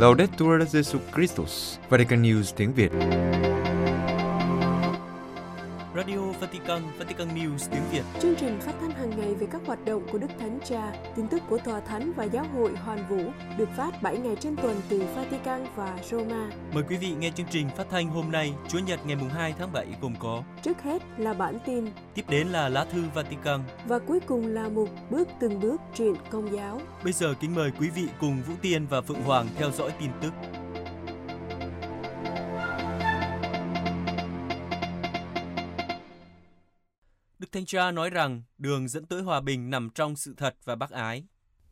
Laudetur Jesus Christus, Vatican News tiếng Việt. Vatican, Vatican News tiếng Việt. Chương trình phát thanh hàng ngày về các hoạt động của Đức Thánh Cha, tin tức của Tòa Thánh và Giáo hội Hoàn Vũ được phát 7 ngày trên tuần từ Vatican và Roma. Mời quý vị nghe chương trình phát thanh hôm nay, Chúa Nhật ngày 2 tháng 7 gồm có Trước hết là bản tin Tiếp đến là lá thư Vatican. và cuối cùng là mục bước từng bước truyện công giáo. Bây giờ kính mời quý vị cùng Vũ Tiên và Phượng Hoàng theo dõi tin tức. Đức Thánh Cha nói rằng đường dẫn tới hòa bình nằm trong sự thật và bác ái.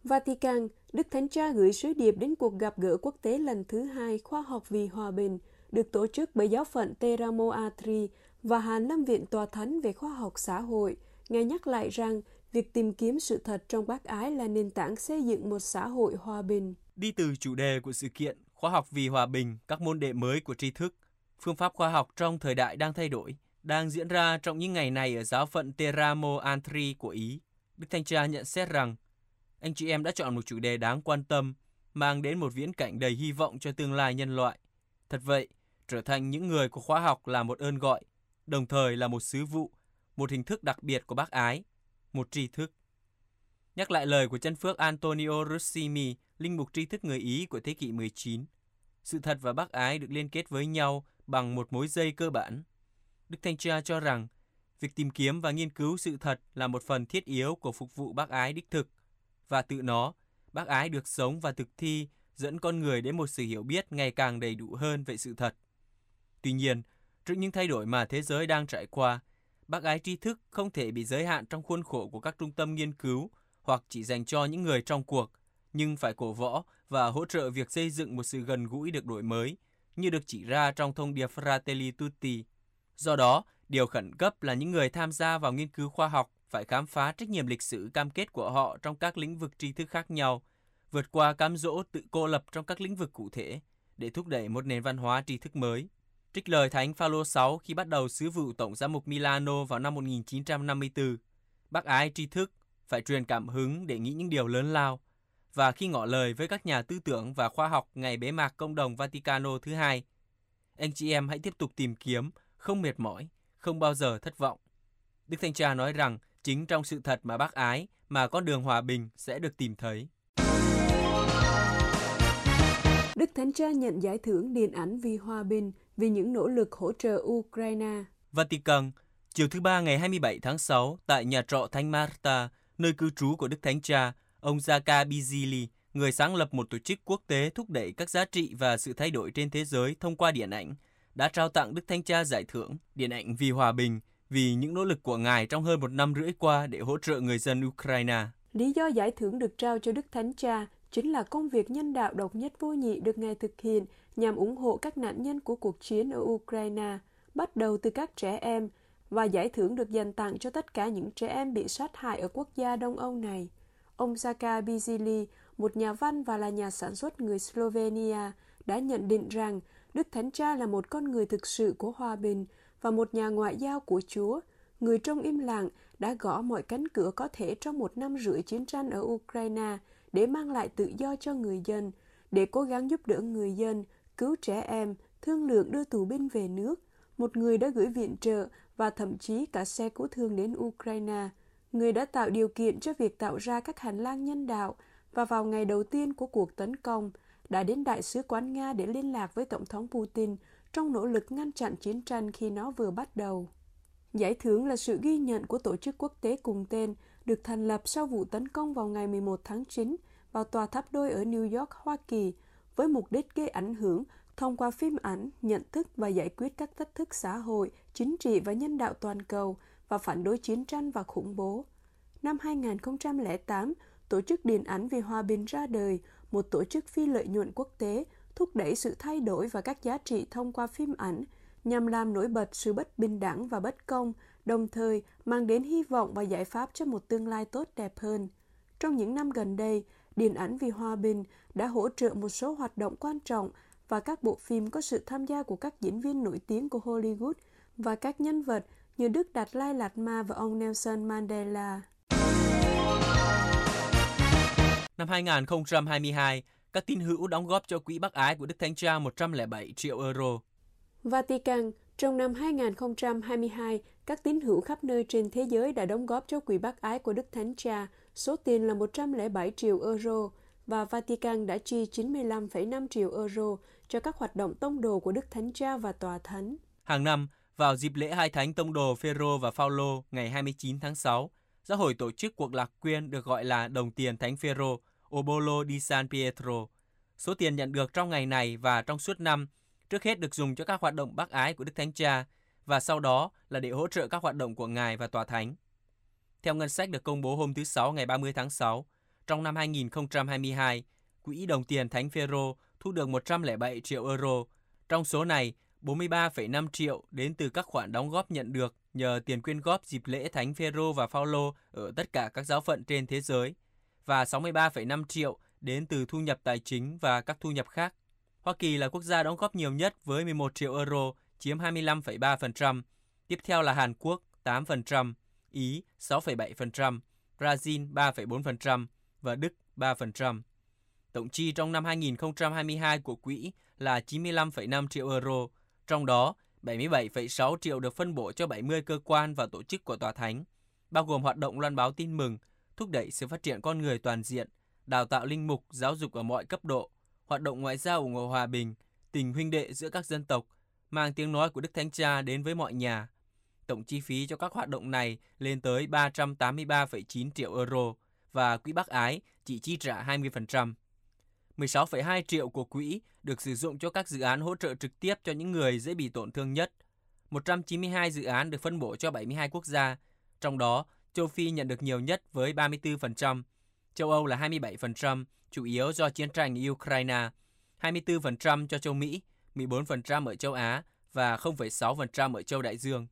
Vatican, Đức Thánh Cha gửi sứ điệp đến cuộc gặp gỡ quốc tế lần thứ hai khoa học vì hòa bình, được tổ chức bởi giáo phận Teramo Atri và Hàn Lâm Viện Tòa Thánh về khoa học xã hội. Ngài nhắc lại rằng việc tìm kiếm sự thật trong bác ái là nền tảng xây dựng một xã hội hòa bình. Đi từ chủ đề của sự kiện Khoa học vì hòa bình, các môn đệ mới của tri thức, phương pháp khoa học trong thời đại đang thay đổi, đang diễn ra trong những ngày này ở giáo phận Teramo Antri của Ý. Đức Thanh Cha nhận xét rằng, anh chị em đã chọn một chủ đề đáng quan tâm, mang đến một viễn cảnh đầy hy vọng cho tương lai nhân loại. Thật vậy, trở thành những người của khoa học là một ơn gọi, đồng thời là một sứ vụ, một hình thức đặc biệt của bác ái, một tri thức. Nhắc lại lời của chân phước Antonio Rossimi, linh mục tri thức người Ý của thế kỷ 19. Sự thật và bác ái được liên kết với nhau bằng một mối dây cơ bản. Đức Thanh Cha cho rằng, việc tìm kiếm và nghiên cứu sự thật là một phần thiết yếu của phục vụ bác ái đích thực, và tự nó, bác ái được sống và thực thi dẫn con người đến một sự hiểu biết ngày càng đầy đủ hơn về sự thật. Tuy nhiên, trước những thay đổi mà thế giới đang trải qua, bác ái tri thức không thể bị giới hạn trong khuôn khổ của các trung tâm nghiên cứu hoặc chỉ dành cho những người trong cuộc, nhưng phải cổ võ và hỗ trợ việc xây dựng một sự gần gũi được đổi mới, như được chỉ ra trong thông điệp Fratelli Tutti. Do đó, điều khẩn cấp là những người tham gia vào nghiên cứu khoa học phải khám phá trách nhiệm lịch sử cam kết của họ trong các lĩnh vực tri thức khác nhau, vượt qua cám dỗ tự cô lập trong các lĩnh vực cụ thể để thúc đẩy một nền văn hóa tri thức mới. Trích lời Thánh Phaolô 6 khi bắt đầu sứ vụ Tổng giám mục Milano vào năm 1954, bác ái tri thức phải truyền cảm hứng để nghĩ những điều lớn lao. Và khi ngỏ lời với các nhà tư tưởng và khoa học ngày bế mạc công đồng Vaticano thứ hai, anh chị em hãy tiếp tục tìm kiếm, không mệt mỏi, không bao giờ thất vọng. Đức Thanh Cha nói rằng chính trong sự thật mà bác ái mà con đường hòa bình sẽ được tìm thấy. Đức Thánh Cha nhận giải thưởng điện ảnh vì hòa bình vì những nỗ lực hỗ trợ Ukraine. Vatican, chiều thứ Ba ngày 27 tháng 6 tại nhà trọ Thánh Marta, nơi cư trú của Đức Thánh Cha, ông Zaka Bizili, người sáng lập một tổ chức quốc tế thúc đẩy các giá trị và sự thay đổi trên thế giới thông qua điện ảnh, đã trao tặng Đức Thánh Cha giải thưởng Điện ảnh vì hòa bình vì những nỗ lực của Ngài trong hơn một năm rưỡi qua để hỗ trợ người dân Ukraine. Lý do giải thưởng được trao cho Đức Thánh Cha chính là công việc nhân đạo độc nhất vô nhị được Ngài thực hiện nhằm ủng hộ các nạn nhân của cuộc chiến ở Ukraine, bắt đầu từ các trẻ em, và giải thưởng được dành tặng cho tất cả những trẻ em bị sát hại ở quốc gia Đông Âu này. Ông Zaka Bizili, một nhà văn và là nhà sản xuất người Slovenia, đã nhận định rằng Đức Thánh Cha là một con người thực sự của hòa bình và một nhà ngoại giao của Chúa, người trong im lặng đã gõ mọi cánh cửa có thể trong một năm rưỡi chiến tranh ở Ukraine để mang lại tự do cho người dân, để cố gắng giúp đỡ người dân, cứu trẻ em, thương lượng đưa tù binh về nước. Một người đã gửi viện trợ và thậm chí cả xe cứu thương đến Ukraine. Người đã tạo điều kiện cho việc tạo ra các hành lang nhân đạo và vào ngày đầu tiên của cuộc tấn công, đã đến Đại sứ quán Nga để liên lạc với Tổng thống Putin trong nỗ lực ngăn chặn chiến tranh khi nó vừa bắt đầu. Giải thưởng là sự ghi nhận của tổ chức quốc tế cùng tên được thành lập sau vụ tấn công vào ngày 11 tháng 9 vào tòa tháp đôi ở New York, Hoa Kỳ, với mục đích gây ảnh hưởng thông qua phim ảnh, nhận thức và giải quyết các thách thức xã hội, chính trị và nhân đạo toàn cầu và phản đối chiến tranh và khủng bố. Năm 2008, Tổ chức Điện ảnh vì Hòa bình ra đời, một tổ chức phi lợi nhuận quốc tế thúc đẩy sự thay đổi và các giá trị thông qua phim ảnh nhằm làm nổi bật sự bất bình đẳng và bất công, đồng thời mang đến hy vọng và giải pháp cho một tương lai tốt đẹp hơn. Trong những năm gần đây, Điện ảnh vì hòa bình đã hỗ trợ một số hoạt động quan trọng và các bộ phim có sự tham gia của các diễn viên nổi tiếng của Hollywood và các nhân vật như Đức Đạt Lai Lạt Ma và ông Nelson Mandela. Năm 2022, các tín hữu đóng góp cho quỹ bác ái của Đức Thánh Cha 107 triệu euro. Vatican, trong năm 2022, các tín hữu khắp nơi trên thế giới đã đóng góp cho quỹ bác ái của Đức Thánh Cha số tiền là 107 triệu euro và Vatican đã chi 95,5 triệu euro cho các hoạt động tông đồ của Đức Thánh Cha và Tòa Thánh. Hàng năm, vào dịp lễ hai thánh tông đồ Phêrô và Phaolô ngày 29 tháng 6, giáo hội tổ chức cuộc lạc quyên được gọi là đồng tiền Thánh Phêrô, Obolo di San Pietro. Số tiền nhận được trong ngày này và trong suốt năm, trước hết được dùng cho các hoạt động bác ái của Đức Thánh Cha và sau đó là để hỗ trợ các hoạt động của Ngài và Tòa Thánh. Theo ngân sách được công bố hôm thứ Sáu ngày 30 tháng 6, trong năm 2022, Quỹ đồng tiền Thánh Phaero thu được 107 triệu euro. Trong số này, 43,5 triệu đến từ các khoản đóng góp nhận được nhờ tiền quyên góp dịp lễ Thánh Phaero và Phaolô ở tất cả các giáo phận trên thế giới và 63,5 triệu đến từ thu nhập tài chính và các thu nhập khác. Hoa Kỳ là quốc gia đóng góp nhiều nhất với 11 triệu euro, chiếm 25,3%. Tiếp theo là Hàn Quốc 8%, Ý 6,7%, Brazil 3,4% và Đức 3%. Tổng chi trong năm 2022 của quỹ là 95,5 triệu euro, trong đó 77,6 triệu được phân bổ cho 70 cơ quan và tổ chức của Tòa Thánh, bao gồm hoạt động loan báo tin mừng, thúc đẩy sự phát triển con người toàn diện, đào tạo linh mục, giáo dục ở mọi cấp độ, hoạt động ngoại giao ủng hộ hòa bình, tình huynh đệ giữa các dân tộc, mang tiếng nói của Đức Thánh Cha đến với mọi nhà. Tổng chi phí cho các hoạt động này lên tới 383,9 triệu euro và quỹ bác ái chỉ chi trả 20%. 16,2 triệu của quỹ được sử dụng cho các dự án hỗ trợ trực tiếp cho những người dễ bị tổn thương nhất. 192 dự án được phân bổ cho 72 quốc gia, trong đó châu Phi nhận được nhiều nhất với 34%, châu Âu là 27%, chủ yếu do chiến tranh Ukraine, 24% cho châu Mỹ, 14% ở châu Á và 0,6% ở châu Đại Dương.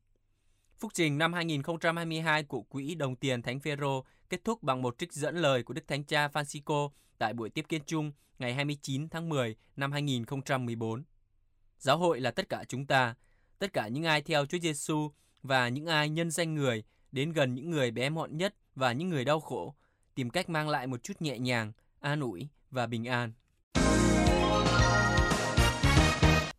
Phúc trình năm 2022 của Quỹ Đồng tiền Thánh Phêrô kết thúc bằng một trích dẫn lời của Đức Thánh Cha Francisco tại buổi tiếp kiến chung ngày 29 tháng 10 năm 2014. Giáo hội là tất cả chúng ta, tất cả những ai theo Chúa Giêsu và những ai nhân danh người đến gần những người bé mọn nhất và những người đau khổ, tìm cách mang lại một chút nhẹ nhàng, an ủi và bình an.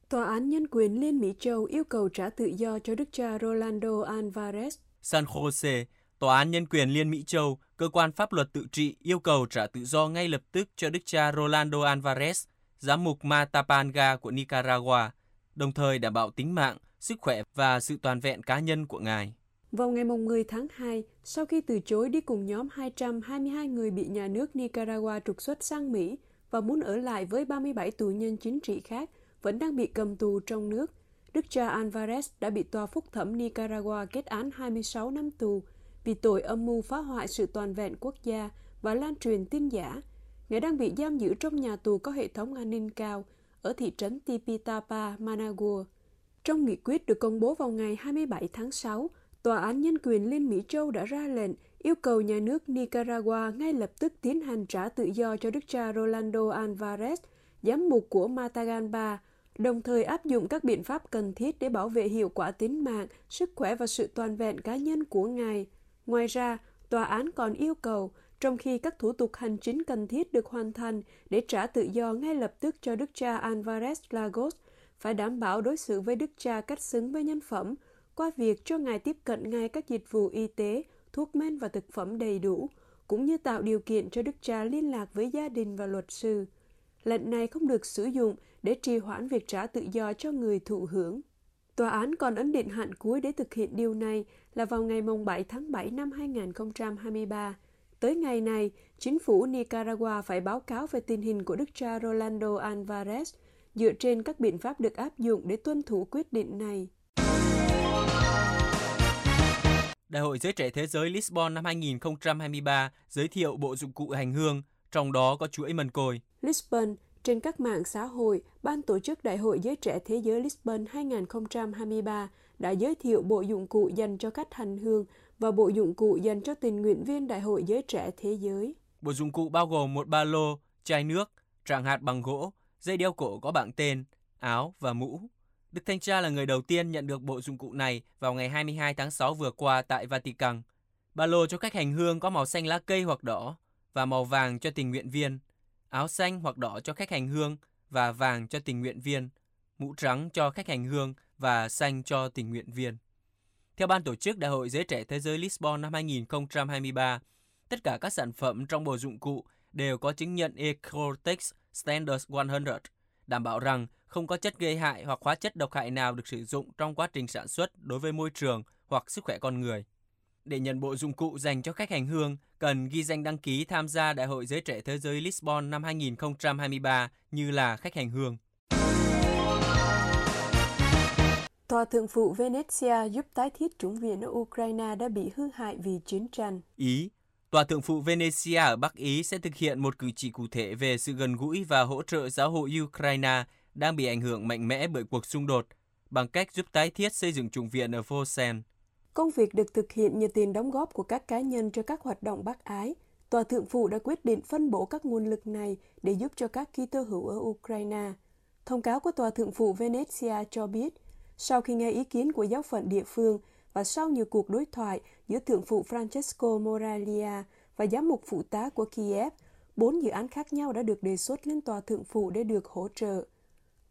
Tòa án Nhân quyền Liên Mỹ Châu yêu cầu trả tự do cho đức cha Rolando Alvarez. San Jose, Tòa án Nhân quyền Liên Mỹ Châu, cơ quan pháp luật tự trị yêu cầu trả tự do ngay lập tức cho đức cha Rolando Alvarez, giám mục Matapanga của Nicaragua, đồng thời đảm bảo tính mạng, sức khỏe và sự toàn vẹn cá nhân của ngài. Vào ngày 10 tháng 2, sau khi từ chối đi cùng nhóm 222 người bị nhà nước Nicaragua trục xuất sang Mỹ và muốn ở lại với 37 tù nhân chính trị khác vẫn đang bị cầm tù trong nước, Đức cha Alvarez đã bị tòa phúc thẩm Nicaragua kết án 26 năm tù vì tội âm mưu phá hoại sự toàn vẹn quốc gia và lan truyền tin giả. Ngài đang bị giam giữ trong nhà tù có hệ thống an ninh cao ở thị trấn Tipitapa, Managua. Trong nghị quyết được công bố vào ngày 27 tháng 6, Tòa án Nhân quyền Liên Mỹ Châu đã ra lệnh yêu cầu nhà nước Nicaragua ngay lập tức tiến hành trả tự do cho đức cha Rolando Alvarez, giám mục của Matagalpa, đồng thời áp dụng các biện pháp cần thiết để bảo vệ hiệu quả tính mạng, sức khỏe và sự toàn vẹn cá nhân của ngài. Ngoài ra, tòa án còn yêu cầu, trong khi các thủ tục hành chính cần thiết được hoàn thành để trả tự do ngay lập tức cho đức cha Alvarez Lagos, phải đảm bảo đối xử với đức cha cách xứng với nhân phẩm, qua việc cho ngài tiếp cận ngay các dịch vụ y tế, thuốc men và thực phẩm đầy đủ, cũng như tạo điều kiện cho đức cha liên lạc với gia đình và luật sư. Lệnh này không được sử dụng để trì hoãn việc trả tự do cho người thụ hưởng. Tòa án còn ấn định hạn cuối để thực hiện điều này là vào ngày 7 tháng 7 năm 2023. Tới ngày này, chính phủ Nicaragua phải báo cáo về tình hình của đức cha Rolando Alvarez dựa trên các biện pháp được áp dụng để tuân thủ quyết định này. Đại hội Giới Trẻ Thế giới Lisbon năm 2023 giới thiệu bộ dụng cụ hành hương, trong đó có chuỗi mần côi. Lisbon, trên các mạng xã hội, Ban tổ chức Đại hội Giới Trẻ Thế giới Lisbon 2023 đã giới thiệu bộ dụng cụ dành cho cách hành hương và bộ dụng cụ dành cho tình nguyện viên Đại hội Giới Trẻ Thế giới. Bộ dụng cụ bao gồm một ba lô, chai nước, tràng hạt bằng gỗ, dây đeo cổ có bảng tên, áo và mũ. Đức Thanh Cha là người đầu tiên nhận được bộ dụng cụ này vào ngày 22 tháng 6 vừa qua tại Vatican. Ba lô cho khách hành hương có màu xanh lá cây hoặc đỏ và màu vàng cho tình nguyện viên. áo xanh hoặc đỏ cho khách hành hương và vàng cho tình nguyện viên, mũ trắng cho khách hành hương và xanh cho tình nguyện viên. Theo ban tổ chức Đại hội Giới Trẻ Thế giới Lisbon năm 2023, tất cả các sản phẩm trong bộ dụng cụ đều có chứng nhận Ecotex Standards 100, đảm bảo rằng không có chất gây hại hoặc hóa chất độc hại nào được sử dụng trong quá trình sản xuất đối với môi trường hoặc sức khỏe con người. Để nhận bộ dụng cụ dành cho khách hành hương, cần ghi danh đăng ký tham gia Đại hội Giới Trẻ Thế giới Lisbon năm 2023 như là khách hành hương. Tòa thượng phụ Venezia giúp tái thiết chủng viện ở Ukraine đã bị hư hại vì chiến tranh. Ý, Tòa thượng phụ Venezia ở Bắc Ý sẽ thực hiện một cử chỉ cụ thể về sự gần gũi và hỗ trợ giáo hội Ukraine đang bị ảnh hưởng mạnh mẽ bởi cuộc xung đột bằng cách giúp tái thiết xây dựng chủng viện ở Vosen. Công việc được thực hiện nhờ tiền đóng góp của các cá nhân cho các hoạt động bác ái. Tòa thượng phụ đã quyết định phân bổ các nguồn lực này để giúp cho các Kitô hữu ở Ukraine. Thông cáo của Tòa thượng phụ Venezia cho biết, sau khi nghe ý kiến của giáo phận địa phương và sau nhiều cuộc đối thoại giữa thượng phụ Francesco Moralia và giám mục phụ tá của Kiev, bốn dự án khác nhau đã được đề xuất lên tòa thượng phụ để được hỗ trợ.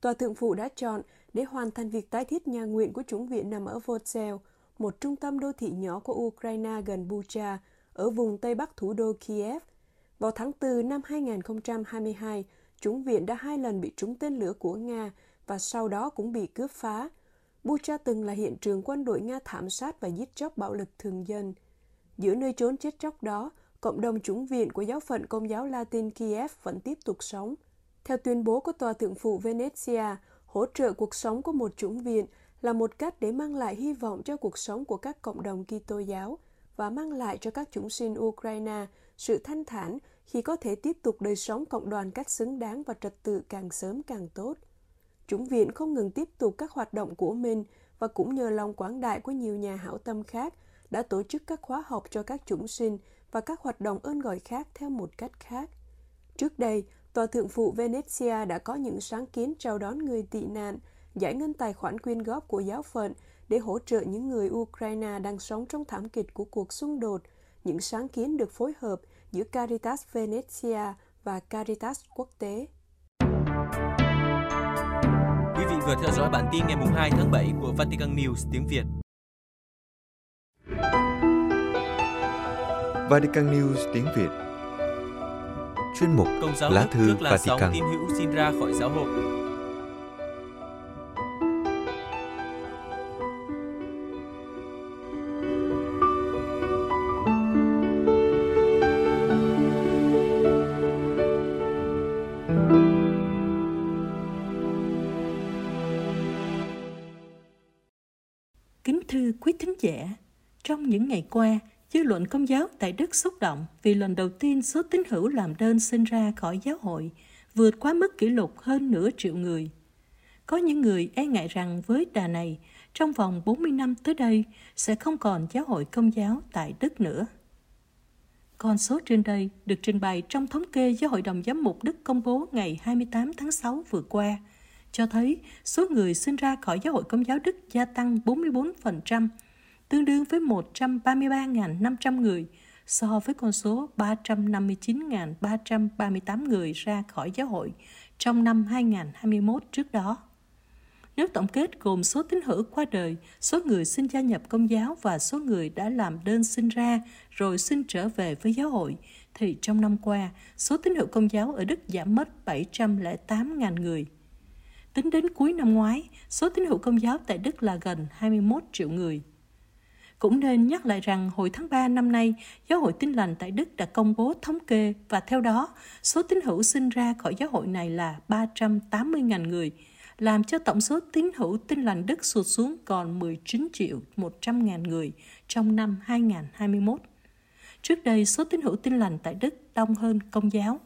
Tòa thượng phụ đã chọn để hoàn thành việc tái thiết nhà nguyện của chủng viện nằm ở Vozel, một trung tâm đô thị nhỏ của Ukraine gần Bucha, ở vùng Tây Bắc thủ đô Kiev. Vào tháng 4 năm 2022, chủng viện đã hai lần bị trúng tên lửa của Nga và sau đó cũng bị cướp phá. Bucha từng là hiện trường quân đội Nga thảm sát và giết chóc bạo lực thường dân. Giữa nơi trốn chết chóc đó, cộng đồng chủng viện của giáo phận Công giáo Latin Kiev vẫn tiếp tục sống. Theo tuyên bố của Tòa Thượng phụ Venezia, hỗ trợ cuộc sống của một chủng viện là một cách để mang lại hy vọng cho cuộc sống của các cộng đồng Kitô giáo và mang lại cho các chúng sinh Ukraine sự thanh thản khi có thể tiếp tục đời sống cộng đoàn cách xứng đáng và trật tự càng sớm càng tốt. Chủng viện không ngừng tiếp tục các hoạt động của mình và cũng nhờ lòng quảng đại của nhiều nhà hảo tâm khác đã tổ chức các khóa học cho các chủng sinh và các hoạt động ơn gọi khác theo một cách khác. Trước đây, Tòa Thượng phụ Venezia đã có những sáng kiến chào đón người tị nạn, giải ngân tài khoản quyên góp của giáo phận để hỗ trợ những người Ukraine đang sống trong thảm kịch của cuộc xung đột. Những sáng kiến được phối hợp giữa Caritas Venezia và Caritas quốc tế. Quý vị vừa theo dõi bản tin ngày 2 tháng 7 của Vatican News tiếng Việt. Vatican News tiếng Việt Chuyên mục Công giáo Lá thư trước làn sóng tin hữu xin ra khỏi giáo hội. Kính thưa quý thính giả, trong những ngày qua, dư luận công giáo tại Đức xúc động vì lần đầu tiên số tín hữu làm đơn xin ra khỏi giáo hội vượt quá mức kỷ lục hơn nửa triệu người. Có những người e ngại rằng với đà này, trong vòng 40 năm tới đây sẽ không còn giáo hội công giáo tại Đức nữa. Con số trên đây được trình bày trong thống kê do Hội đồng Giám mục Đức công bố ngày 28 tháng 6 vừa qua, cho thấy số người sinh ra khỏi giáo hội công giáo Đức gia tăng 44%, tương đương với 133.500 người so với con số 359.338 người ra khỏi giáo hội trong năm 2021 trước đó. Nếu tổng kết gồm số tín hữu qua đời, số người xin gia nhập công giáo và số người đã làm đơn xin ra rồi xin trở về với giáo hội, thì trong năm qua, số tín hữu công giáo ở Đức giảm mất 708.000 người. Tính đến cuối năm ngoái, số tín hữu công giáo tại Đức là gần 21 triệu người. Cũng nên nhắc lại rằng hồi tháng 3 năm nay, Giáo hội Tin lành tại Đức đã công bố thống kê và theo đó, số tín hữu sinh ra khỏi giáo hội này là 380.000 người, làm cho tổng số tín hữu Tin lành Đức sụt xuống còn 19 triệu 100 ngàn người trong năm 2021. Trước đây, số tín hữu Tin lành tại Đức đông hơn công giáo.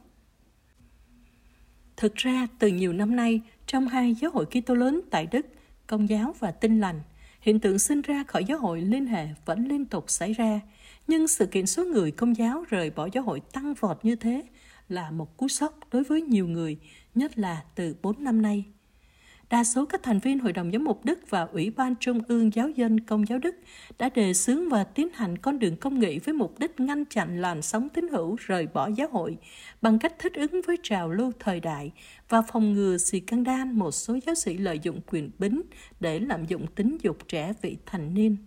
Thực ra, từ nhiều năm nay, trong hai giáo hội Kitô lớn tại Đức, Công giáo và Tin lành, hiện tượng sinh ra khỏi giáo hội liên hệ vẫn liên tục xảy ra, nhưng sự kiện số người công giáo rời bỏ giáo hội tăng vọt như thế là một cú sốc đối với nhiều người, nhất là từ 4 năm nay đa số các thành viên Hội đồng Giám mục Đức và Ủy ban Trung ương Giáo dân Công giáo Đức đã đề xướng và tiến hành con đường công nghị với mục đích ngăn chặn làn sóng tín hữu rời bỏ giáo hội bằng cách thích ứng với trào lưu thời đại và phòng ngừa xì căng đan một số giáo sĩ lợi dụng quyền bính để lạm dụng tính dục trẻ vị thành niên.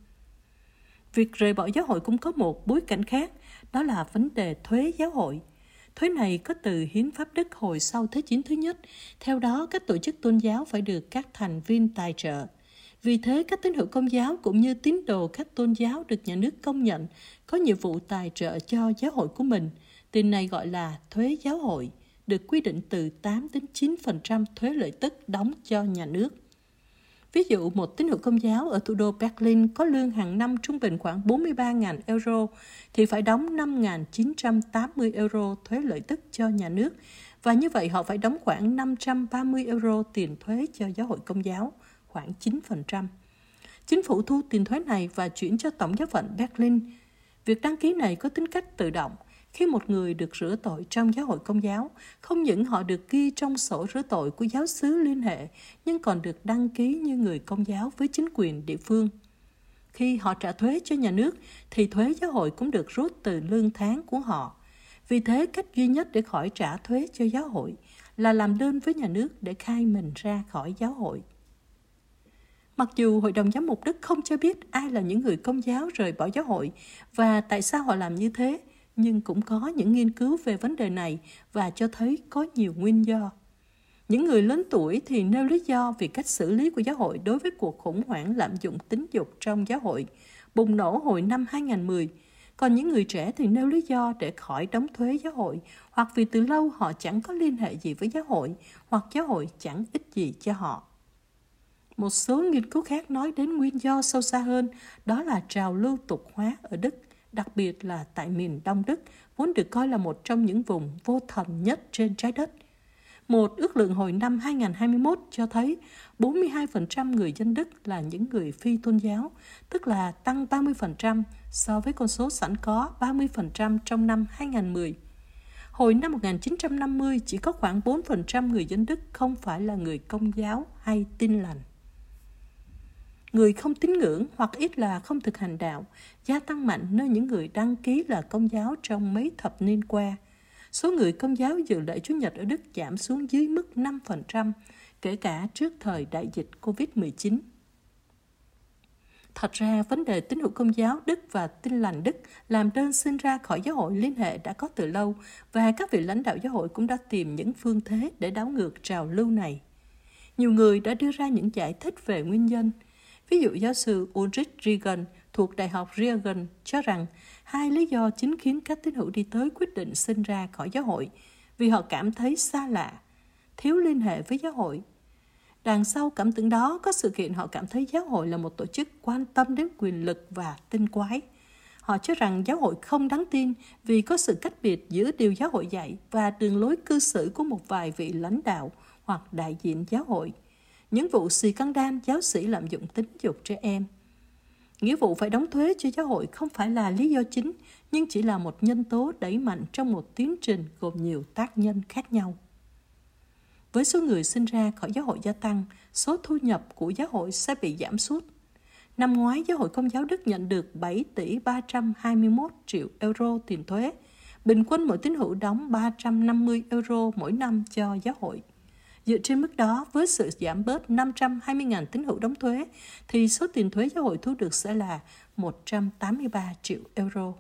Việc rời bỏ giáo hội cũng có một bối cảnh khác, đó là vấn đề thuế giáo hội – Thuế này có từ hiến pháp Đức hồi sau Thế chiến thứ nhất. Theo đó, các tổ chức tôn giáo phải được các thành viên tài trợ. Vì thế, các tín hữu công giáo cũng như tín đồ các tôn giáo được nhà nước công nhận có nhiệm vụ tài trợ cho giáo hội của mình. Tiền này gọi là thuế giáo hội, được quy định từ 8 đến 9% thuế lợi tức đóng cho nhà nước. Ví dụ, một tín hữu công giáo ở thủ đô Berlin có lương hàng năm trung bình khoảng 43.000 euro thì phải đóng 5.980 euro thuế lợi tức cho nhà nước và như vậy họ phải đóng khoảng 530 euro tiền thuế cho giáo hội công giáo, khoảng 9%. Chính phủ thu tiền thuế này và chuyển cho Tổng giáo phận Berlin. Việc đăng ký này có tính cách tự động, khi một người được rửa tội trong giáo hội công giáo, không những họ được ghi trong sổ rửa tội của giáo xứ liên hệ, nhưng còn được đăng ký như người công giáo với chính quyền địa phương. Khi họ trả thuế cho nhà nước, thì thuế giáo hội cũng được rút từ lương tháng của họ. Vì thế, cách duy nhất để khỏi trả thuế cho giáo hội là làm đơn với nhà nước để khai mình ra khỏi giáo hội. Mặc dù Hội đồng Giám mục Đức không cho biết ai là những người công giáo rời bỏ giáo hội và tại sao họ làm như thế, nhưng cũng có những nghiên cứu về vấn đề này và cho thấy có nhiều nguyên do. Những người lớn tuổi thì nêu lý do vì cách xử lý của giáo hội đối với cuộc khủng hoảng lạm dụng tính dục trong giáo hội, bùng nổ hồi năm 2010. Còn những người trẻ thì nêu lý do để khỏi đóng thuế giáo hội, hoặc vì từ lâu họ chẳng có liên hệ gì với giáo hội, hoặc giáo hội chẳng ích gì cho họ. Một số nghiên cứu khác nói đến nguyên do sâu xa hơn, đó là trào lưu tục hóa ở Đức – đặc biệt là tại miền Đông Đức, vốn được coi là một trong những vùng vô thần nhất trên trái đất. Một ước lượng hồi năm 2021 cho thấy 42% người dân Đức là những người phi tôn giáo, tức là tăng 30% so với con số sẵn có 30% trong năm 2010. Hồi năm 1950, chỉ có khoảng 4% người dân Đức không phải là người công giáo hay tin lành. Người không tín ngưỡng hoặc ít là không thực hành đạo gia tăng mạnh nơi những người đăng ký là công giáo trong mấy thập niên qua. Số người công giáo dự lễ Chúa Nhật ở Đức giảm xuống dưới mức 5%, kể cả trước thời đại dịch COVID-19. Thật ra, vấn đề tín hữu công giáo Đức và tin lành Đức làm đơn xin ra khỏi giáo hội liên hệ đã có từ lâu và các vị lãnh đạo giáo hội cũng đã tìm những phương thế để đảo ngược trào lưu này. Nhiều người đã đưa ra những giải thích về nguyên nhân – Ví dụ giáo sư Ulrich Regan thuộc Đại học Reagan cho rằng hai lý do chính khiến các tín hữu đi tới quyết định sinh ra khỏi giáo hội vì họ cảm thấy xa lạ, thiếu liên hệ với giáo hội. Đằng sau cảm tưởng đó có sự kiện họ cảm thấy giáo hội là một tổ chức quan tâm đến quyền lực và tinh quái. Họ cho rằng giáo hội không đáng tin vì có sự cách biệt giữa điều giáo hội dạy và đường lối cư xử của một vài vị lãnh đạo hoặc đại diện giáo hội những vụ xì căng đam giáo sĩ lạm dụng tính dục trẻ em. Nghĩa vụ phải đóng thuế cho giáo hội không phải là lý do chính, nhưng chỉ là một nhân tố đẩy mạnh trong một tiến trình gồm nhiều tác nhân khác nhau. Với số người sinh ra khỏi giáo hội gia tăng, số thu nhập của giáo hội sẽ bị giảm sút. Năm ngoái, giáo hội công giáo Đức nhận được 7 tỷ 321 triệu euro tiền thuế. Bình quân mỗi tín hữu đóng 350 euro mỗi năm cho giáo hội. Dựa trên mức đó, với sự giảm bớt 520.000 tín hữu đóng thuế, thì số tiền thuế giáo hội thu được sẽ là 183 triệu euro.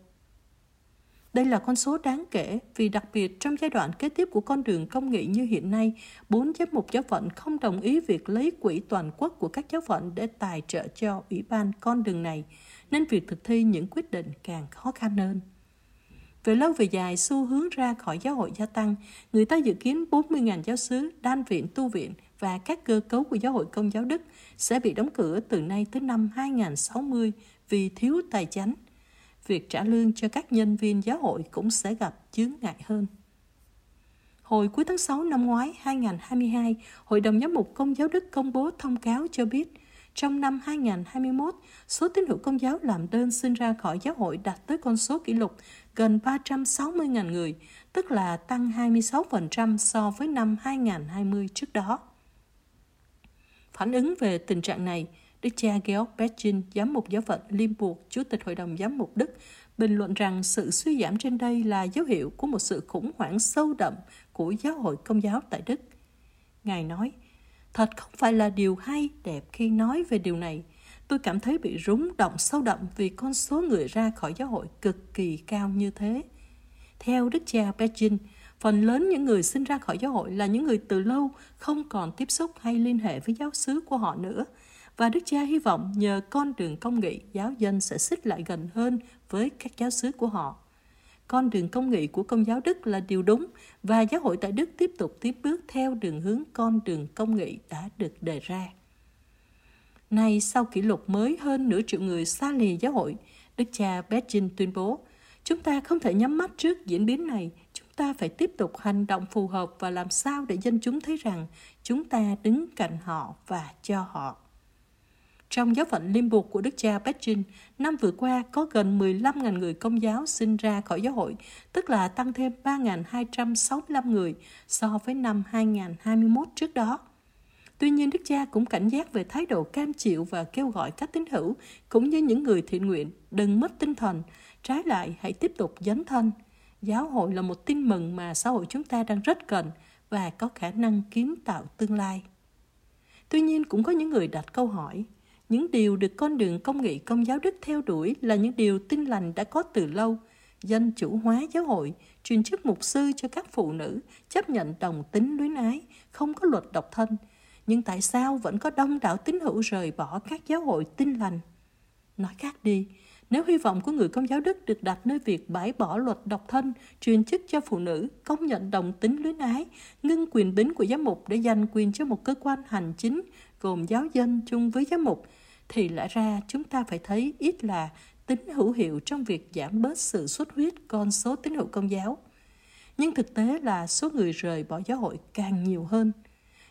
Đây là con số đáng kể vì đặc biệt trong giai đoạn kế tiếp của con đường công nghị như hiện nay, bốn giám mục giáo phận không đồng ý việc lấy quỹ toàn quốc của các giáo phận để tài trợ cho ủy ban con đường này, nên việc thực thi những quyết định càng khó khăn hơn. Về lâu về dài, xu hướng ra khỏi giáo hội gia tăng, người ta dự kiến 40.000 giáo sứ, đan viện, tu viện và các cơ cấu của giáo hội công giáo Đức sẽ bị đóng cửa từ nay tới năm 2060 vì thiếu tài chánh. Việc trả lương cho các nhân viên giáo hội cũng sẽ gặp chướng ngại hơn. Hồi cuối tháng 6 năm ngoái 2022, Hội đồng Giám mục Công giáo Đức công bố thông cáo cho biết trong năm 2021, số tín hữu công giáo làm đơn xin ra khỏi giáo hội đạt tới con số kỷ lục gần 360.000 người, tức là tăng 26% so với năm 2020 trước đó. Phản ứng về tình trạng này, Đức cha Georg Bechin, giám mục giáo phận Limburg, Chủ tịch Hội đồng Giám mục Đức, bình luận rằng sự suy giảm trên đây là dấu hiệu của một sự khủng hoảng sâu đậm của giáo hội công giáo tại Đức. Ngài nói, thật không phải là điều hay đẹp khi nói về điều này. Tôi cảm thấy bị rúng động sâu đậm vì con số người ra khỏi giáo hội cực kỳ cao như thế. Theo Đức cha Beijing, phần lớn những người sinh ra khỏi giáo hội là những người từ lâu không còn tiếp xúc hay liên hệ với giáo xứ của họ nữa – và Đức cha hy vọng nhờ con đường công nghị, giáo dân sẽ xích lại gần hơn với các giáo xứ của họ. Con đường công nghị của công giáo Đức là điều đúng và giáo hội tại Đức tiếp tục tiếp bước theo đường hướng con đường công nghị đã được đề ra. Nay, sau kỷ lục mới hơn nửa triệu người xa lìa giáo hội, Đức cha Beijing tuyên bố, chúng ta không thể nhắm mắt trước diễn biến này, chúng ta phải tiếp tục hành động phù hợp và làm sao để dân chúng thấy rằng chúng ta đứng cạnh họ và cho họ. Trong giáo phận Limburg của Đức cha Petrin, năm vừa qua có gần 15.000 người công giáo sinh ra khỏi giáo hội, tức là tăng thêm 3.265 người so với năm 2021 trước đó. Tuy nhiên, Đức cha cũng cảnh giác về thái độ cam chịu và kêu gọi các tín hữu, cũng như những người thiện nguyện, đừng mất tinh thần, trái lại hãy tiếp tục dấn thân. Giáo hội là một tin mừng mà xã hội chúng ta đang rất cần và có khả năng kiến tạo tương lai. Tuy nhiên cũng có những người đặt câu hỏi, những điều được con đường công nghị công giáo Đức theo đuổi là những điều tin lành đã có từ lâu. Dân chủ hóa giáo hội, truyền chức mục sư cho các phụ nữ, chấp nhận đồng tính luyến ái, không có luật độc thân. Nhưng tại sao vẫn có đông đảo tín hữu rời bỏ các giáo hội tin lành? Nói khác đi, nếu hy vọng của người công giáo Đức được đặt nơi việc bãi bỏ luật độc thân, truyền chức cho phụ nữ, công nhận đồng tính luyến ái, ngưng quyền bính của giám mục để dành quyền cho một cơ quan hành chính gồm giáo dân chung với giám mục, thì lẽ ra chúng ta phải thấy ít là tính hữu hiệu trong việc giảm bớt sự xuất huyết con số tín hữu công giáo. Nhưng thực tế là số người rời bỏ giáo hội càng nhiều hơn.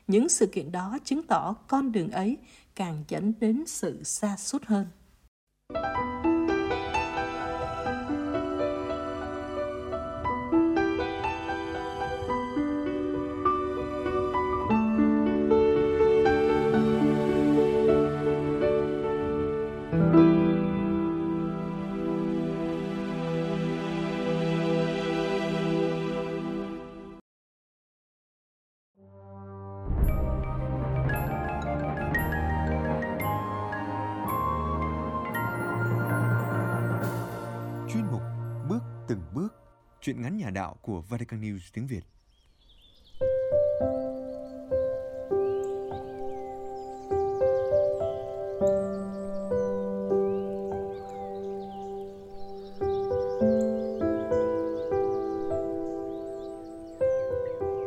Những sự kiện đó chứng tỏ con đường ấy càng dẫn đến sự xa suốt hơn. Thank you truyện ngắn nhà đạo của Vatican News tiếng Việt.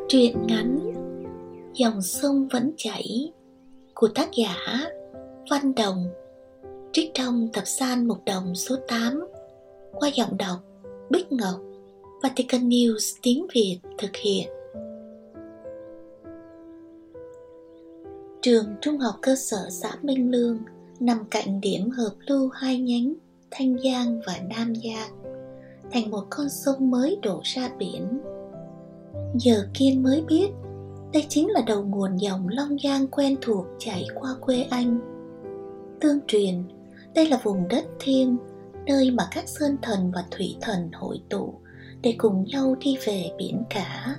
Truyện ngắn Dòng sông vẫn chảy của tác giả Văn Đồng, trích trong tập san Mục Đồng số 8 qua giọng đọc Bích Ngọc Vatican News tiếng Việt thực hiện. Trường Trung học cơ sở xã Minh Lương nằm cạnh điểm hợp lưu hai nhánh Thanh Giang và Nam Giang thành một con sông mới đổ ra biển. Giờ Kiên mới biết đây chính là đầu nguồn dòng Long Giang quen thuộc chảy qua quê anh. Tương truyền, đây là vùng đất thiêng, nơi mà các sơn thần và thủy thần hội tụ để cùng nhau đi về biển cả.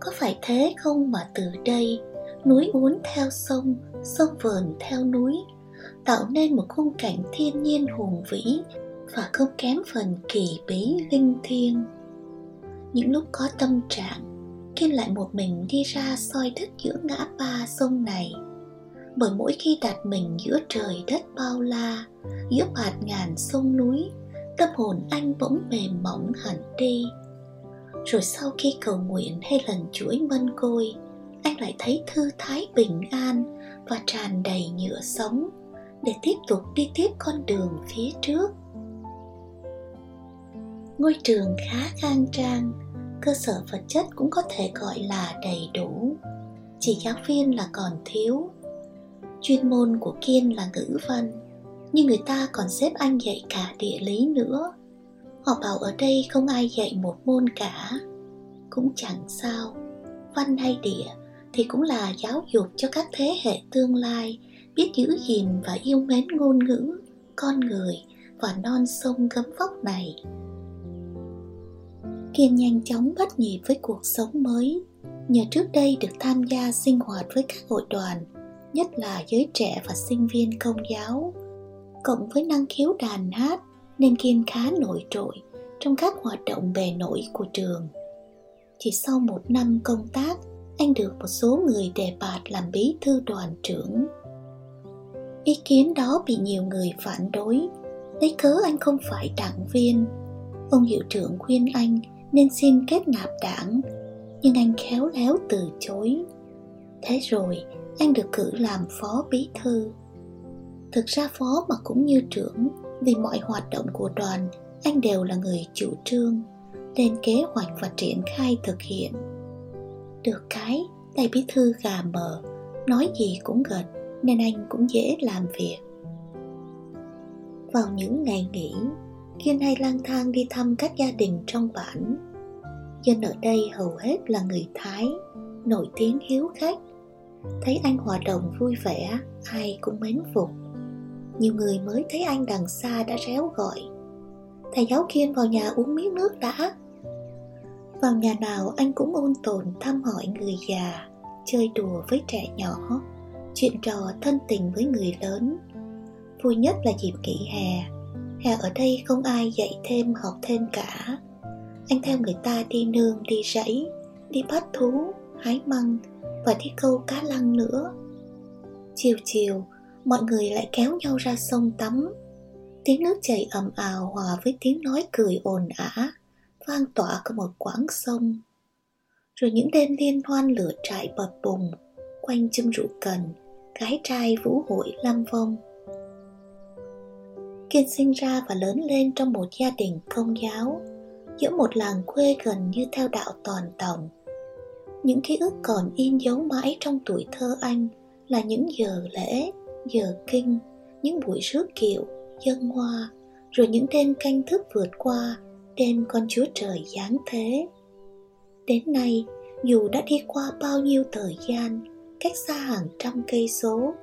Có phải thế không mà từ đây, núi uốn theo sông sông vờn theo núi, tạo nên một khung cảnh thiên nhiên hùng vĩ và không kém phần kỳ bí linh thiêng. Những lúc có tâm trạng, kiên lại một mình đi ra soi đất giữa ngã ba sông này. Bởi mỗi khi đặt mình giữa trời đất bao la, giữa bạt ngàn sông núi tâm hồn anh bỗng mềm mỏng hẳn đi. Rồi sau khi cầu nguyện hay lần chuỗi mân côi, anh lại thấy thư thái bình an và tràn đầy nhựa sống để tiếp tục đi tiếp con đường phía trước. Ngôi trường khá khang trang, cơ sở vật chất cũng có thể gọi là đầy đủ. Chỉ giáo viên là còn thiếu. Chuyên môn của kiên là ngữ văn nhưng người ta còn xếp anh dạy cả địa lý nữa. Họ bảo ở đây không ai dạy một môn cả. Cũng chẳng sao. Văn hay địa thì cũng là giáo dục cho các thế hệ tương lai, biết giữ gìn và yêu mến ngôn ngữ, con người và non sông gấm vóc này. Kiên nhanh chóng bắt nhịp với cuộc sống mới. Nhờ trước đây được tham gia sinh hoạt với các hội đoàn, nhất là giới trẻ và sinh viên công giáo cộng với năng khiếu đàn hát nên kiên khá nổi trội trong các hoạt động bề nổi của trường. Chỉ sau một năm công tác, anh được một số người đề bạt làm bí thư đoàn trưởng. Ý kiến đó bị nhiều người phản đối, lấy cớ anh không phải đảng viên. Ông hiệu trưởng khuyên anh nên xin kết nạp đảng, nhưng anh khéo léo từ chối. Thế rồi, anh được cử làm phó bí thư thực ra phó mà cũng như trưởng, vì mọi hoạt động của đoàn, anh đều là người chủ trương, lên kế hoạch và triển khai thực hiện. Được cái tay bí thư gà mờ, nói gì cũng gật, nên anh cũng dễ làm việc. Vào những ngày nghỉ, kiên hay lang thang đi thăm các gia đình trong bản. Dân ở đây hầu hết là người thái, nổi tiếng hiếu khách. Thấy anh hoạt động vui vẻ, ai cũng mến phục nhiều người mới thấy anh đằng xa đã réo gọi. Thầy giáo kiên vào nhà uống miếng nước đã. Vào nhà nào anh cũng ôn tồn thăm hỏi người già, chơi đùa với trẻ nhỏ, chuyện trò thân tình với người lớn. Vui nhất là dịp nghỉ hè. Hè ở đây không ai dạy thêm, học thêm cả. Anh theo người ta đi nương, đi rẫy, đi bắt thú, hái măng và đi câu cá lăng nữa. Chiều chiều mọi người lại kéo nhau ra sông tắm. Tiếng nước chảy ầm ào hòa với tiếng nói cười ồn ả, vang tỏa cả một quãng sông. Rồi những đêm liên hoan lửa trại bập bùng, quanh chum rượu cần gái trai vũ hội lam vong. Kiên sinh ra và lớn lên trong một gia đình công giáo, giữa một làng quê gần như theo đạo toàn tổng những ký ức còn in dấu mãi trong tuổi thơ anh là những giờ lễ giờ kinh, những buổi rước kiệu, dân hoa, rồi những đêm canh thức vượt qua, đêm con chúa trời giáng thế. Đến nay, dù đã đi qua bao nhiêu thời gian, cách xa hàng trăm cây số,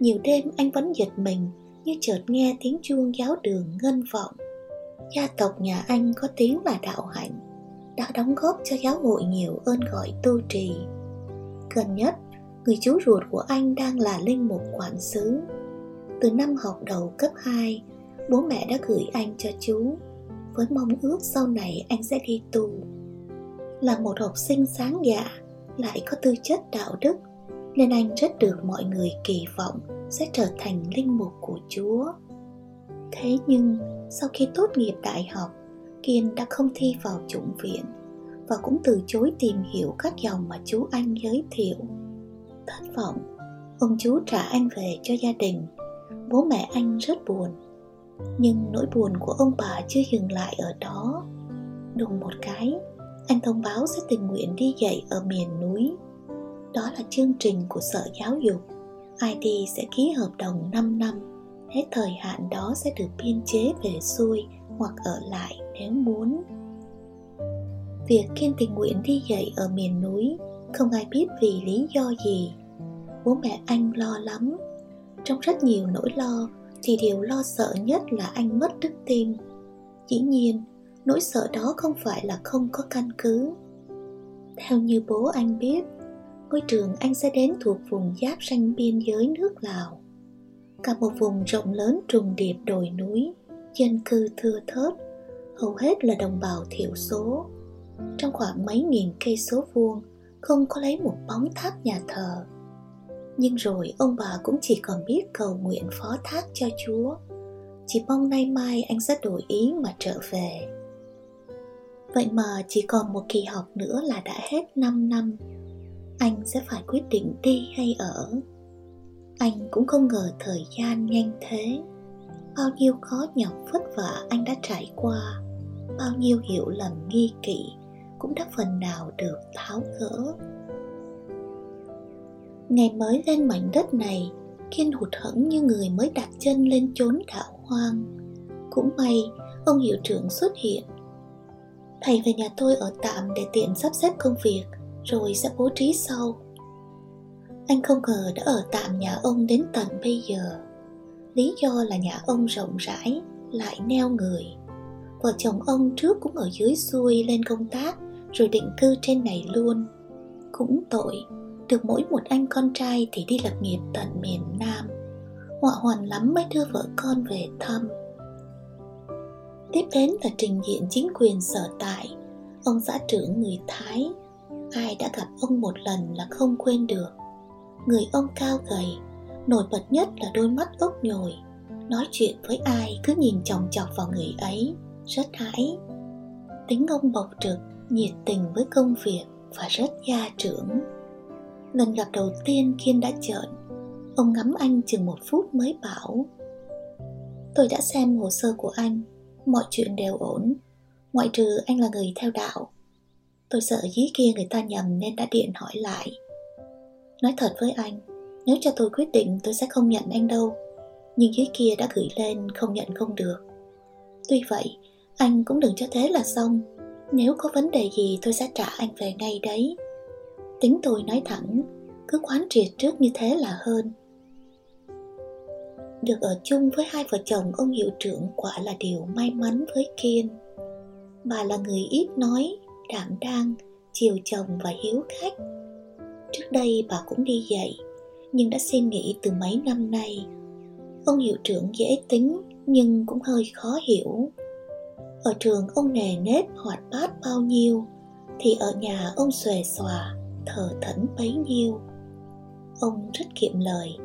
nhiều đêm anh vẫn giật mình như chợt nghe tiếng chuông giáo đường ngân vọng. Gia tộc nhà anh có tiếng là đạo hạnh, đã đóng góp cho giáo hội nhiều ơn gọi tu trì. Gần nhất người chú ruột của anh đang là linh mục quản xứ từ năm học đầu cấp 2 bố mẹ đã gửi anh cho chú, với mong ước sau này anh sẽ đi tù. là một học sinh sáng dạ lại có tư chất đạo đức, nên anh rất được mọi người kỳ vọng sẽ trở thành linh mục của chúa. Thế nhưng, sau khi tốt nghiệp đại học, kiên đã không thi vào chủng viện và cũng từ chối tìm hiểu các dòng mà chú anh giới thiệu thất vọng. Ông chú trả anh về cho gia đình. Bố mẹ anh rất buồn. Nhưng nỗi buồn của ông bà chưa dừng lại ở đó. Đùng một cái, anh thông báo sẽ tình nguyện đi dạy ở miền núi. Đó là chương trình của sở giáo dục. Ai đi sẽ ký hợp đồng 5 năm. Hết thời hạn đó sẽ được biên chế về xuôi hoặc ở lại nếu muốn. Việc kiên tình nguyện đi dạy ở miền núi không ai biết vì lý do gì. Bố mẹ anh lo lắm. Trong rất nhiều nỗi lo, thì điều lo sợ nhất là anh mất đức tin. Dĩ nhiên, nỗi sợ đó không phải là không có căn cứ. Theo như bố anh biết, ngôi trường anh sẽ đến thuộc vùng giáp ranh biên giới nước lào. Cả một vùng rộng lớn trùng điệp đồi núi, dân cư thưa thớt, hầu hết là đồng bào thiểu số. Trong khoảng mấy nghìn cây số vuông không có lấy một bóng tháp nhà thờ. Nhưng rồi ông bà cũng chỉ còn biết cầu nguyện phó thác cho chúa. Chỉ mong nay mai anh sẽ đổi ý mà trở về. Vậy mà chỉ còn một kỳ học nữa là đã hết 5 năm. Anh sẽ phải quyết định đi hay ở. Anh cũng không ngờ thời gian nhanh thế. Bao nhiêu khó nhọc vất vả anh đã trải qua. Bao nhiêu hiểu lầm nghi kỵ cũng đã phần nào được tháo gỡ. Ngày mới lên mảnh đất này kiên hụt hẫng như người mới đặt chân lên chốn đảo hoang. Cũng may ông hiệu trưởng xuất hiện. Thầy về nhà tôi ở tạm để tiện sắp xếp công việc rồi sẽ bố trí sau. Anh không ngờ đã ở tạm nhà ông đến tận bây giờ. Lý do là nhà ông rộng rãi, lại neo người. Vợ chồng ông trước cũng ở dưới xuôi lên công tác, rồi định cư trên này luôn. Cũng tội, được mỗi một anh con trai thì đi lập nghiệp tận miền Nam. Họa hoàn lắm mới đưa vợ con về thăm. Tiếp đến là trình diện chính quyền sở tại, ông xã trưởng người Thái. Ai đã gặp ông một lần là không quên được. Người ông cao gầy, nổi bật nhất là đôi mắt ốc nhồi. Nói chuyện với ai cứ nhìn chòng chọc vào người ấy, rất hãi. Tính ông bộc trực, nhiệt tình với công việc và rất gia trưởng. Lần gặp đầu tiên Kiên đã trợn, ông ngắm anh chừng một phút mới bảo Tôi đã xem hồ sơ của anh, mọi chuyện đều ổn, ngoại trừ anh là người theo đạo. Tôi sợ dí kia người ta nhầm nên đã điện hỏi lại. Nói thật với anh, nếu cho tôi quyết định tôi sẽ không nhận anh đâu. Nhưng dưới kia đã gửi lên không nhận không được. Tuy vậy, anh cũng đừng cho thế là xong. Nếu có vấn đề gì tôi sẽ trả anh về ngay đấy. Tính tôi nói thẳng, cứ quán triệt trước như thế là hơn. Được ở chung với hai vợ chồng ông hiệu trưởng quả là điều may mắn với Kiên. Bà là người ít nói, đảm đang, chiều chồng và hiếu khách. Trước đây bà cũng đi dạy, nhưng đã xin nghỉ từ mấy năm nay. Ông hiệu trưởng dễ tính nhưng cũng hơi khó hiểu. Ở trường ông nề nếp hoạt bát bao nhiêu, thì ở nhà ông xuề xòa, thờ thẫn bấy nhiêu. Ông rất kiệm lời,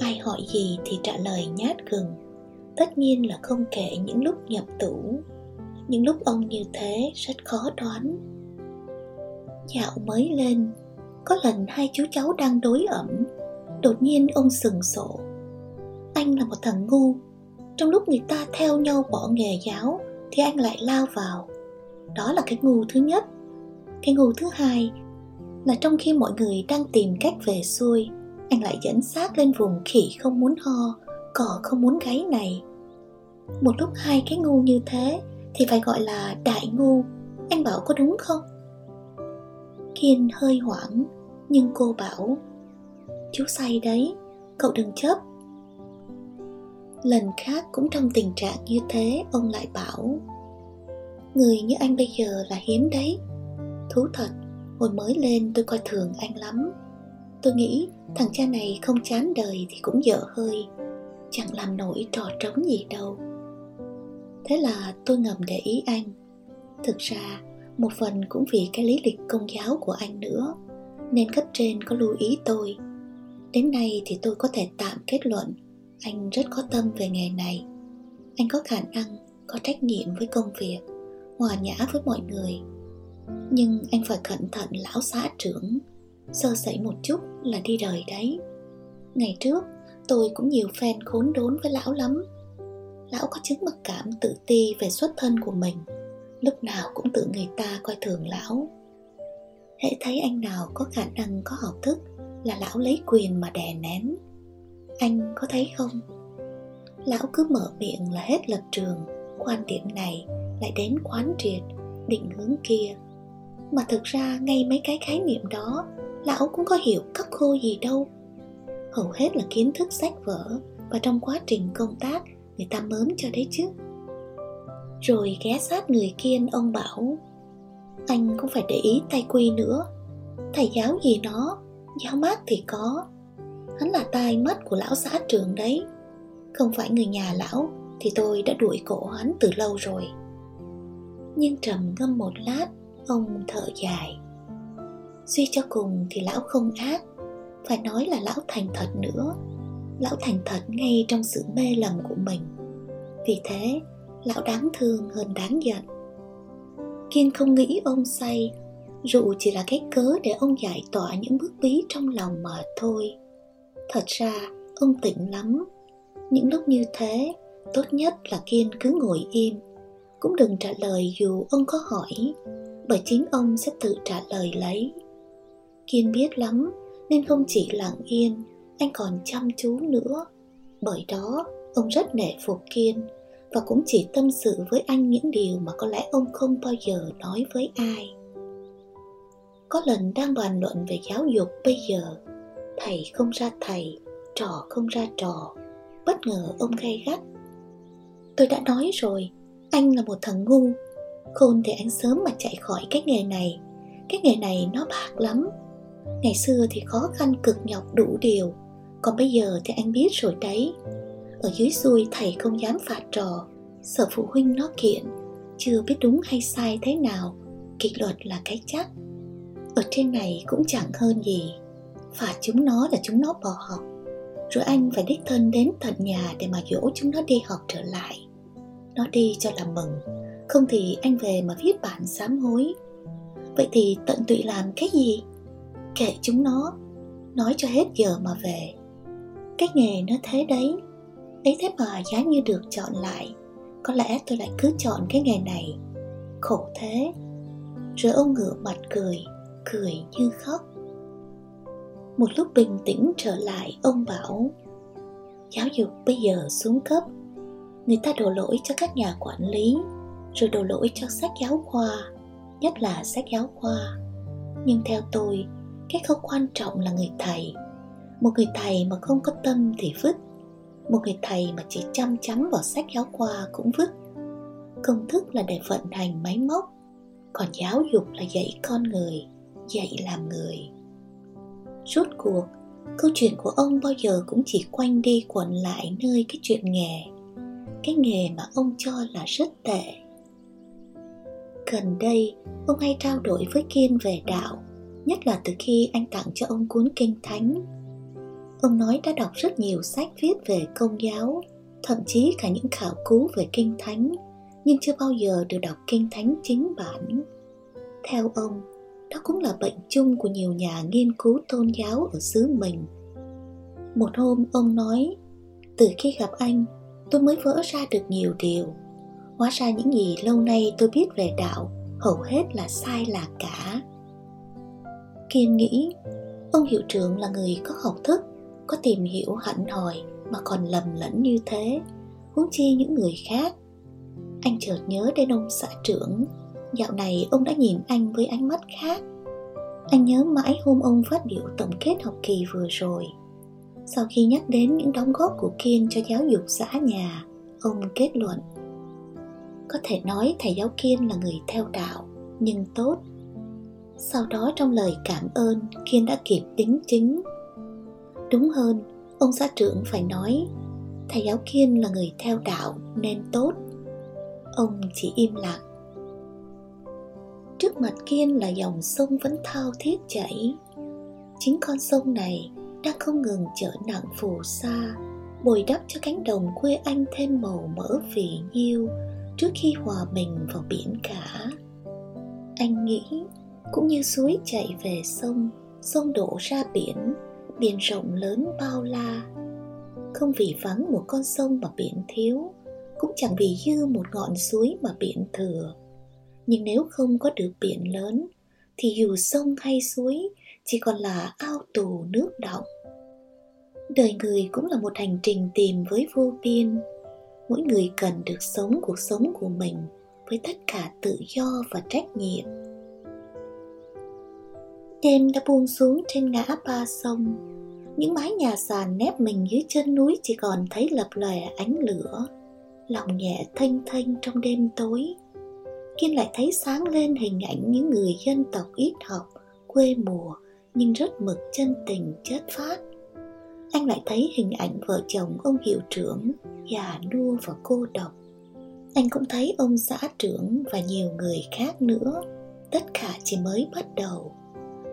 ai hỏi gì thì trả lời nhát gừng. Tất nhiên là không kể những lúc nhập tủ, những lúc ông như thế rất khó đoán. Dạo mới lên, có lần hai chú cháu đang đối ẩm, đột nhiên ông sừng sộ. Anh là một thằng ngu, trong lúc người ta theo nhau bỏ nghề giáo thì anh lại lao vào. Đó là cái ngu thứ nhất. Cái ngu thứ hai là trong khi mọi người đang tìm cách về xuôi, anh lại dẫn xác lên vùng khỉ không muốn ho, cỏ không muốn gáy này. Một lúc hai cái ngu như thế thì phải gọi là đại ngu, anh bảo có đúng không? Kiên hơi hoảng, nhưng cô bảo Chú say đấy, cậu đừng chấp. Lần khác cũng trong tình trạng như thế, ông lại bảo Người như anh bây giờ là hiếm đấy. Thú thật, hồi mới lên tôi coi thường anh lắm. Tôi nghĩ thằng cha này không chán đời thì cũng dở hơi, chẳng làm nổi trò trống gì đâu. Thế là tôi ngầm để ý anh. Thực ra, một phần cũng vì cái lý lịch công giáo của anh nữa, nên cấp trên có lưu ý tôi. Đến nay thì tôi có thể tạm kết luận anh rất có tâm về nghề này. Anh có khả năng, có trách nhiệm với công việc, hòa nhã với mọi người. Nhưng anh phải cẩn thận lão xã trưởng, sơ sẩy một chút là đi đời đấy. Ngày trước, tôi cũng nhiều fan khốn đốn với lão lắm. Lão có chứng mặc cảm tự ti về xuất thân của mình, lúc nào cũng tự người ta coi thường lão. Hễ thấy anh nào có khả năng có học thức là lão lấy quyền mà đè nén. Anh có thấy không? Lão cứ mở miệng là hết lập trường, quan điểm này lại đến quán triệt, định hướng kia. Mà thực ra ngay mấy cái khái niệm đó, lão cũng có hiểu cắt khô gì đâu. Hầu hết là kiến thức sách vở và trong quá trình công tác người ta mớm cho đấy chứ. Rồi ghé sát người kiên ông bảo Anh cũng phải để ý tay quy nữa Thầy giáo gì nó Giáo mát thì có Hắn là tai mắt của lão xã trưởng đấy. Không phải người nhà lão Thì tôi đã đuổi cổ hắn từ lâu rồi. Nhưng trầm ngâm một lát, Ông thở dài. Suy cho cùng thì lão không ác. Phải nói là lão thành thật nữa. Lão thành thật ngay trong sự mê lầm của mình. Vì thế, lão đáng thương hơn đáng giận. Kiên không nghĩ ông say rượu chỉ là cái cớ để ông giải tỏa những bức bí trong lòng mà thôi thật ra, ông tỉnh lắm. Những lúc như thế, tốt nhất là kiên cứ ngồi im. Cũng đừng trả lời dù ông có hỏi, bởi chính ông sẽ tự trả lời lấy. Kiên biết lắm, nên không chỉ lặng yên, anh còn chăm chú nữa. Bởi đó, ông rất nể phục kiên, và cũng chỉ tâm sự với anh những điều mà có lẽ ông không bao giờ nói với ai. Có lần đang bàn luận về giáo dục bây giờ thầy không ra thầy, trò không ra trò. Bất ngờ ông gay gắt. Tôi đã nói rồi, anh là một thằng ngu. Khôn thì anh sớm mà chạy khỏi cái nghề này. Cái nghề này nó bạc lắm. Ngày xưa thì khó khăn cực nhọc đủ điều. Còn bây giờ thì anh biết rồi đấy. Ở dưới xuôi thầy không dám phạt trò. Sợ phụ huynh nó kiện. Chưa biết đúng hay sai thế nào. Kỷ luật là cái chắc. Ở trên này cũng chẳng hơn gì phạt chúng nó là chúng nó bỏ học. Rồi anh phải đích thân đến tận nhà để mà dỗ chúng nó đi học trở lại. Nó đi cho là mừng, không thì anh về mà viết bản sám hối. Vậy thì tận tụy làm cái gì? Kệ chúng nó, nói cho hết giờ mà về. Cái nghề nó thế đấy, ấy thế mà giá như được chọn lại. Có lẽ tôi lại cứ chọn cái nghề này. Khổ thế. Rồi ông ngửa mặt cười cười như khóc một lúc bình tĩnh trở lại, ông bảo, giáo dục bây giờ xuống cấp. Người ta đổ lỗi cho các nhà quản lý, rồi đổ lỗi cho sách giáo khoa, nhất là sách giáo khoa. Nhưng theo tôi, cái không quan trọng là người thầy. Một người thầy mà không có tâm thì vứt. Một người thầy mà chỉ chăm chăm vào sách giáo khoa cũng vứt. Công thức là để vận hành máy móc, còn giáo dục là dạy con người, dạy làm người rốt cuộc, câu chuyện của ông bao giờ cũng chỉ quanh đi quẩn lại nơi cái chuyện nghề. Cái nghề mà ông cho là rất tệ. Gần đây, ông hay trao đổi với kiên về đạo, nhất là từ khi anh tặng cho ông cuốn kinh thánh. Ông nói đã đọc rất nhiều sách viết về công giáo, thậm chí cả những khảo cứu về kinh thánh, nhưng chưa bao giờ được đọc kinh thánh chính bản. Theo ông đó cũng là bệnh chung của nhiều nhà nghiên cứu tôn giáo ở xứ mình. Một hôm, ông nói, từ khi gặp anh, tôi mới vỡ ra được nhiều điều. Hóa ra những gì lâu nay tôi biết về đạo hầu hết là sai lạc cả. Kiên nghĩ, ông hiệu trưởng là người có học thức, có tìm hiểu hẳn hòi mà còn lầm lẫn như thế, huống chi những người khác. Anh chợt nhớ đến ông xã trưởng dạo này ông đã nhìn anh với ánh mắt khác. Anh nhớ mãi hôm ông phát biểu tổng kết học kỳ vừa rồi. Sau khi nhắc đến những đóng góp của kiên cho giáo dục xã nhà, ông kết luận, có thể nói thầy giáo kiên là người theo đạo, nhưng tốt. Sau đó trong lời cảm ơn, kiên đã kịp đính chính. Đúng hơn, ông xã trưởng phải nói, thầy giáo kiên là người theo đạo nên tốt. Ông chỉ im lặng trước mặt kiên là dòng sông vẫn thao thiết chảy. Chính con sông này đang không ngừng trở nặng phù sa, bồi đắp cho cánh đồng quê anh thêm màu mỡ phì nhiêu trước khi hòa mình vào biển cả. Anh nghĩ cũng như suối chảy về sông sông đổ ra biển biển rộng lớn bao la. Không vì vắng một con sông mà biển thiếu, cũng chẳng vì dư một ngọn suối mà biển thừa nhưng nếu không có được biển lớn, thì dù sông hay suối, chỉ còn là ao tù nước động đời người cũng là một hành trình tìm với vô biên. Mỗi người cần được sống cuộc sống của mình với tất cả tự do và trách nhiệm. Đêm đã buông xuống trên ngã ba sông. Những mái nhà sàn nép mình dưới chân núi chỉ còn thấy lập lòe ánh lửa, lòng nhẹ thanh thanh trong đêm tối kiên lại thấy sáng lên hình ảnh những người dân tộc ít học, quê mùa, nhưng rất mực chân tình chất phát. Anh lại thấy hình ảnh vợ chồng ông hiệu trưởng, già nua và cô độc. Anh cũng thấy ông xã trưởng và nhiều người khác nữa. Tất cả chỉ mới bắt đầu.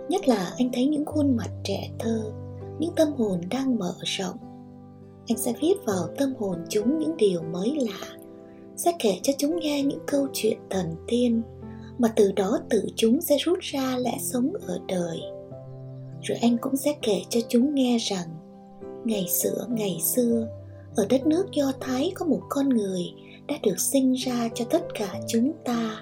Nhất là anh thấy những khuôn mặt trẻ thơ, những tâm hồn đang mở rộng. Anh sẽ viết vào tâm hồn chúng những điều mới lạ sẽ kể cho chúng nghe những câu chuyện thần tiên, mà từ đó tự chúng sẽ rút ra lẽ sống ở đời. Rồi anh cũng sẽ kể cho chúng nghe rằng, ngày xưa ngày xưa, ở đất nước do thái có một con người đã được sinh ra cho tất cả chúng ta.